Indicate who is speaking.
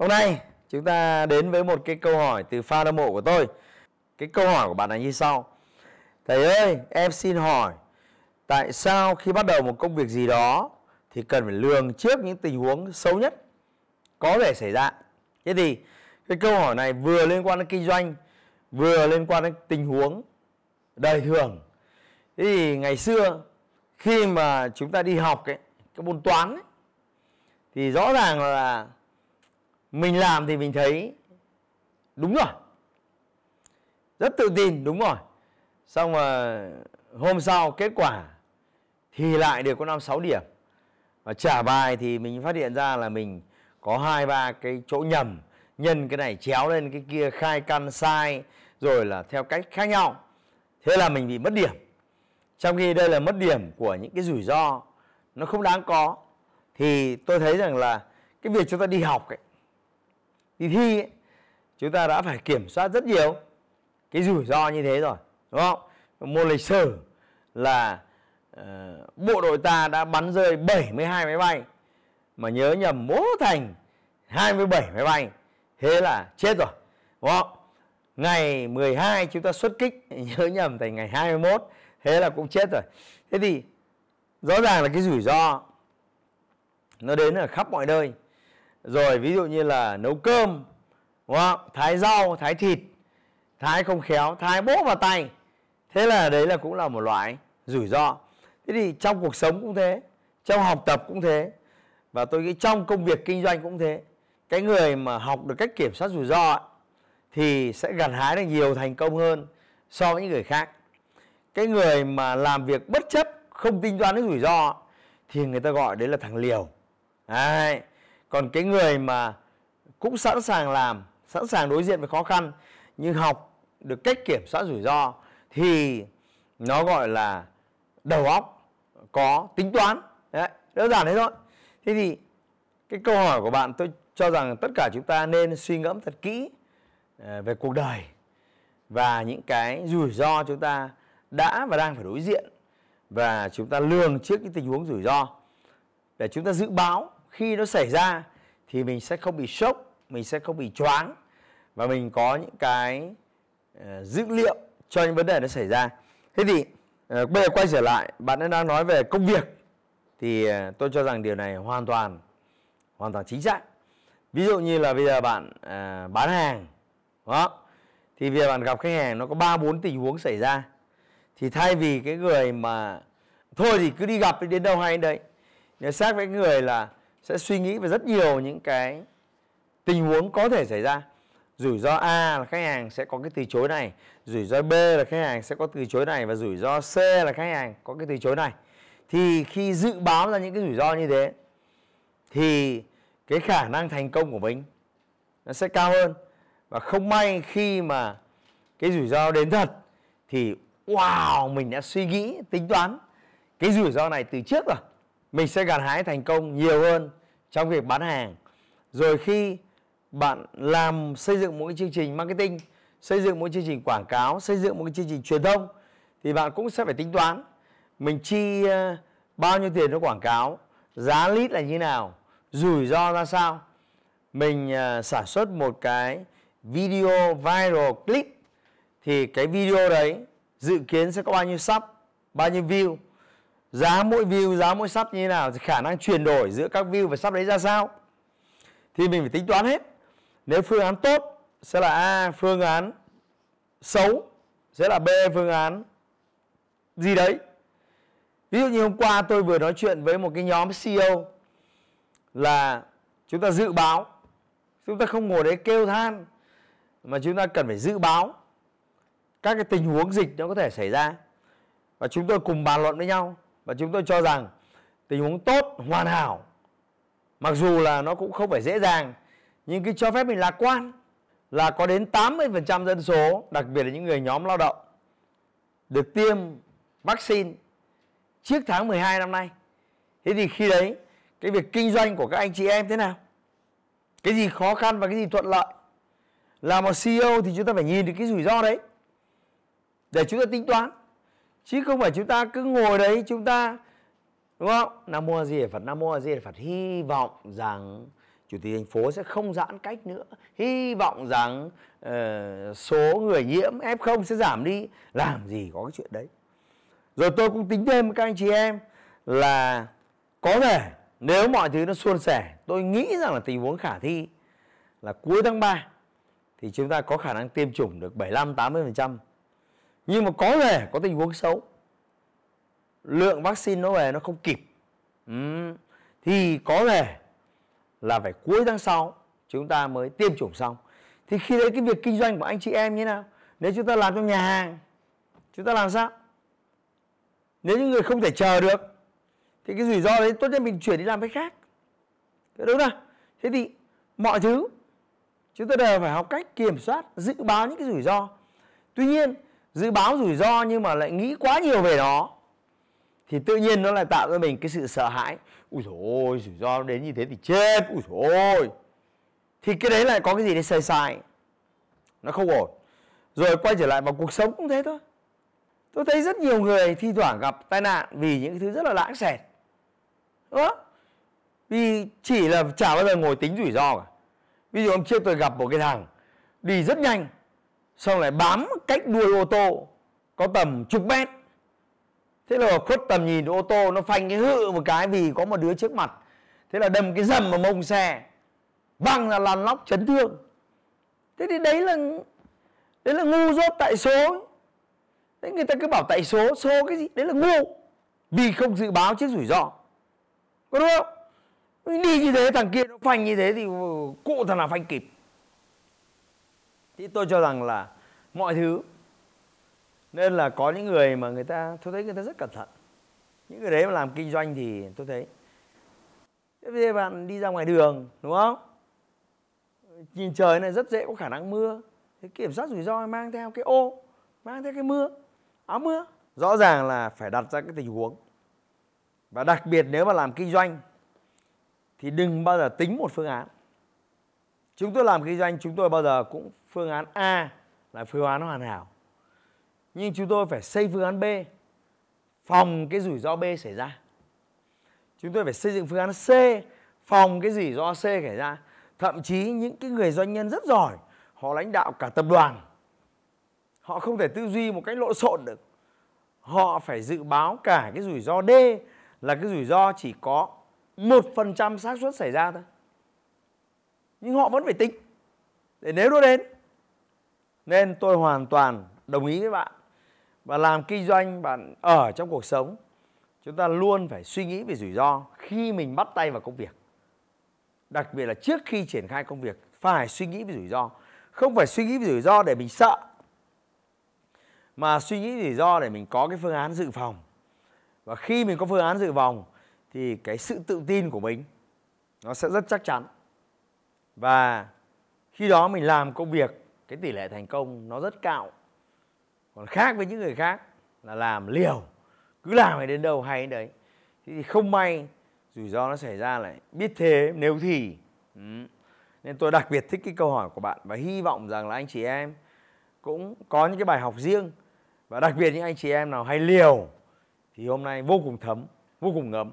Speaker 1: Hôm nay chúng ta đến với một cái câu hỏi từ fan hâm mộ của tôi. Cái câu hỏi của bạn là như sau. Thầy ơi, em xin hỏi tại sao khi bắt đầu một công việc gì đó thì cần phải lường trước những tình huống xấu nhất có thể xảy ra. Thế thì cái câu hỏi này vừa liên quan đến kinh doanh, vừa liên quan đến tình huống đời thường. Thế thì ngày xưa khi mà chúng ta đi học cái cái môn toán ấy, thì rõ ràng là mình làm thì mình thấy đúng rồi. Rất tự tin, đúng rồi. Xong mà hôm sau kết quả thì lại được có năm sáu điểm. Và trả bài thì mình phát hiện ra là mình có hai, ba cái chỗ nhầm. Nhân cái này chéo lên, cái kia khai căn sai, rồi là theo cách khác nhau. Thế là mình bị mất điểm. Trong khi đây là mất điểm của những cái rủi ro nó không đáng có, thì tôi thấy rằng là cái việc chúng ta đi học ấy đi thi ấy, chúng ta đã phải kiểm soát rất nhiều cái rủi ro như thế rồi đúng không? Môn lịch sử là uh, bộ đội ta đã bắn rơi 72 máy bay mà nhớ nhầm bố thành 27 máy bay thế là chết rồi đúng không? Ngày 12 chúng ta xuất kích nhớ nhầm thành ngày 21 thế là cũng chết rồi. Thế thì rõ ràng là cái rủi ro nó đến ở khắp mọi nơi rồi ví dụ như là nấu cơm đúng không? thái rau thái thịt thái không khéo thái bố vào tay thế là đấy là cũng là một loại rủi ro thế thì trong cuộc sống cũng thế trong học tập cũng thế và tôi nghĩ trong công việc kinh doanh cũng thế cái người mà học được cách kiểm soát rủi ro ấy, thì sẽ gặt hái được nhiều thành công hơn so với những người khác cái người mà làm việc bất chấp không tính toán đến rủi ro thì người ta gọi đấy là thằng liều đấy còn cái người mà cũng sẵn sàng làm, sẵn sàng đối diện với khó khăn, nhưng học được cách kiểm soát rủi ro, thì nó gọi là đầu óc có tính toán. Đấy, đơn giản thế thôi. Thế thì cái câu hỏi của bạn tôi cho rằng tất cả chúng ta nên suy ngẫm thật kỹ à, về cuộc đời và những cái rủi ro chúng ta đã và đang phải đối diện. Và chúng ta lường trước những tình huống rủi ro để chúng ta dự báo khi nó xảy ra thì mình sẽ không bị sốc mình sẽ không bị choáng. Và mình có những cái uh, dữ liệu cho những vấn đề nó xảy ra. Thế thì uh, bây giờ quay trở lại bạn đang nói về công việc. Thì uh, tôi cho rằng điều này hoàn toàn hoàn toàn chính xác. Ví dụ như là bây giờ bạn bán hàng đó. Thì bây giờ bạn gặp khách hàng nó có ba bốn tình huống xảy ra. Thì thay vì cái người mà thôi thì cứ đi gặp đến đâu hay đến đấy. Nhớ xác với người là sẽ suy nghĩ về rất nhiều những cái tình huống có thể xảy ra. Rủi ro A là khách hàng sẽ có cái từ chối này, rủi ro B là khách hàng sẽ có từ chối này và rủi ro C là khách hàng có cái từ chối này. Thì khi dự báo ra những cái rủi ro như thế, thì cái khả năng thành công của mình nó sẽ cao hơn. Và không may khi mà cái rủi ro đến thật, thì, wow, mình đã suy nghĩ, tính toán cái rủi ro này từ trước rồi mình sẽ gặt hái thành công nhiều hơn trong việc bán hàng. Rồi khi bạn làm xây dựng một cái chương trình marketing, xây dựng một chương trình quảng cáo, xây dựng một cái chương trình truyền thông, thì bạn cũng sẽ phải tính toán mình chi ờ, bao nhiêu tiền cho quảng cáo, giá lít là như nào, rủi ro ra sao. Mình ờ, sản xuất một cái video viral clip, thì cái video đấy dự kiến sẽ có bao nhiêu sub, bao nhiêu view giá mỗi view, giá mỗi sub như thế nào thì khả năng chuyển đổi giữa các view và sub đấy ra sao? Thì mình phải tính toán hết. Nếu phương án tốt sẽ là a, phương án xấu sẽ là b, phương án gì đấy? Ví dụ như hôm qua tôi vừa nói chuyện với một cái nhóm CEO là chúng ta dự báo, chúng ta không ngồi đấy kêu than, mà chúng ta cần phải dự báo các cái tình huống dịch nó có thể xảy ra. Và chúng tôi cùng bàn luận với nhau và chúng tôi cho rằng tình huống tốt, hoàn hảo, mặc dù là nó cũng không phải dễ dàng, nhưng cái cho phép mình lạc quan là có đến 80% dân số, đặc biệt là những người nhóm lao động, được tiêm vaccine trước tháng 12 năm nay. Thế thì khi đấy, cái việc kinh doanh của các anh chị em thế nào? Cái gì khó khăn và cái gì thuận lợi? Là một CEO thì chúng ta phải nhìn được cái rủi ro đấy để chúng ta tính toán chứ không phải chúng ta cứ ngồi đấy chúng ta đúng không? Nam mô a di đà phật nam mô a di đà phật hy vọng rằng chủ tịch thành phố sẽ không giãn cách nữa. Hy vọng rằng uh, số người nhiễm f0 sẽ giảm đi. Làm gì có cái chuyện đấy? Rồi tôi cũng tính thêm các anh chị em là có thể nếu mọi thứ nó suôn sẻ tôi nghĩ rằng là tình huống khả thi là cuối tháng 3 thì chúng ta có khả năng tiêm chủng được 75 80%. Nhưng mà có thể có tình huống xấu. Lượng vaccine nó về nó không kịp. Ừ. Thì có thể là phải cuối tháng sau chúng ta mới tiêm chủng xong. Thì khi đấy cái việc kinh doanh của anh chị em như thế nào? Nếu chúng ta làm trong nhà hàng, chúng ta làm sao? Nếu những người không thể chờ được thì cái rủi ro đấy tốt nhất mình chuyển đi làm cái khác. Đúng không? Thế thì mọi thứ chúng ta đều phải học cách kiểm soát dự báo những cái rủi ro tuy nhiên dự báo rủi ro nhưng mà lại nghĩ quá nhiều về nó. Thì tự nhiên nó lại tạo ra mình cái sự sợ hãi. Ui dồi rủi ro đến như thế thì chết. Ui dồi thì cái đấy lại có cái gì để sai sai? Nó không ổn. Rồi quay trở lại vào cuộc sống cũng thế thôi. Tôi thấy rất nhiều người thi thoảng gặp tai nạn vì những cái thứ rất là lãng xẹt. Đúng không? Vì chỉ là chả bao giờ ngồi tính rủi ro cả. Ví dụ hôm trước tôi gặp một cái thằng, đi rất nhanh, xong lại bám cách đuôi ô tô có tầm chục mét. Thế là khuất tầm nhìn ô tô nó phanh cái hự một cái vì có một đứa trước mặt. Thế là đâm cái dầm vào mông xe. Văng là lăn lóc chấn thương. Thế thì đấy là đấy là ngu dốt tại số. Đấy, người ta cứ bảo tại số số cái gì? Đấy là ngu. Vì không dự báo trước rủi ro. Có đúng không? Đi như thế, thằng kia nó phanh như thế thì ừ, cụ thằng nào phanh kịp? Thì tôi cho rằng là mọi thứ. Nên là có những người mà người ta, tôi thấy người ta rất cẩn thận. Những người đấy mà làm kinh doanh thì tôi thấy, thế bây giờ bạn đi ra ngoài đường đúng không? Nhìn trời này rất dễ có khả năng mưa. Thế kiểm soát rủi ro mang theo cái ô, mang theo cái mưa, áo mưa. Rõ ràng là phải đặt ra cái tình huống. Và đặc biệt nếu mà làm kinh doanh thì đừng bao giờ tính một phương án. Chúng tôi làm kinh doanh, chúng tôi bao giờ cũng phương án A là phương án hoàn hảo. Nhưng chúng tôi phải xây phương án B, phòng cái rủi ro B xảy ra. Chúng tôi phải xây dựng phương án C, phòng cái rủi ro C xảy ra. Thậm chí những cái người doanh nhân rất giỏi, họ lãnh đạo cả tập đoàn. Họ không thể tư duy một cách lộn xộn được. Họ phải dự báo cả cái rủi ro D là cái rủi ro chỉ có một phần trăm xác suất xảy ra thôi. Nhưng họ vẫn phải tính. Để nếu nó đến nên tôi hoàn toàn đồng ý với bạn và làm kinh doanh bạn ở trong cuộc sống, chúng ta luôn phải suy nghĩ về rủi ro khi mình bắt tay vào công việc. Đặc biệt là trước khi triển khai công việc, phải suy nghĩ về rủi ro. Không phải suy nghĩ về rủi ro để mình sợ, mà suy nghĩ rủi ro để mình có cái phương án dự phòng. Và khi mình có phương án dự phòng, thì cái sự tự tin của mình nó sẽ rất chắc chắn. Và khi đó mình làm công việc cái tỷ lệ thành công nó rất cao. Còn khác với những người khác là làm liều, cứ làm hay đến đâu hay đến đấy. Thì không may, rủi ro nó xảy ra lại. Biết thế nếu thì ừ. nên tôi đặc biệt thích cái câu hỏi của bạn và hy vọng rằng là anh chị em cũng có những cái bài học riêng. Và đặc biệt những anh chị em nào hay liều thì hôm nay vô cùng thấm, vô cùng ngấm.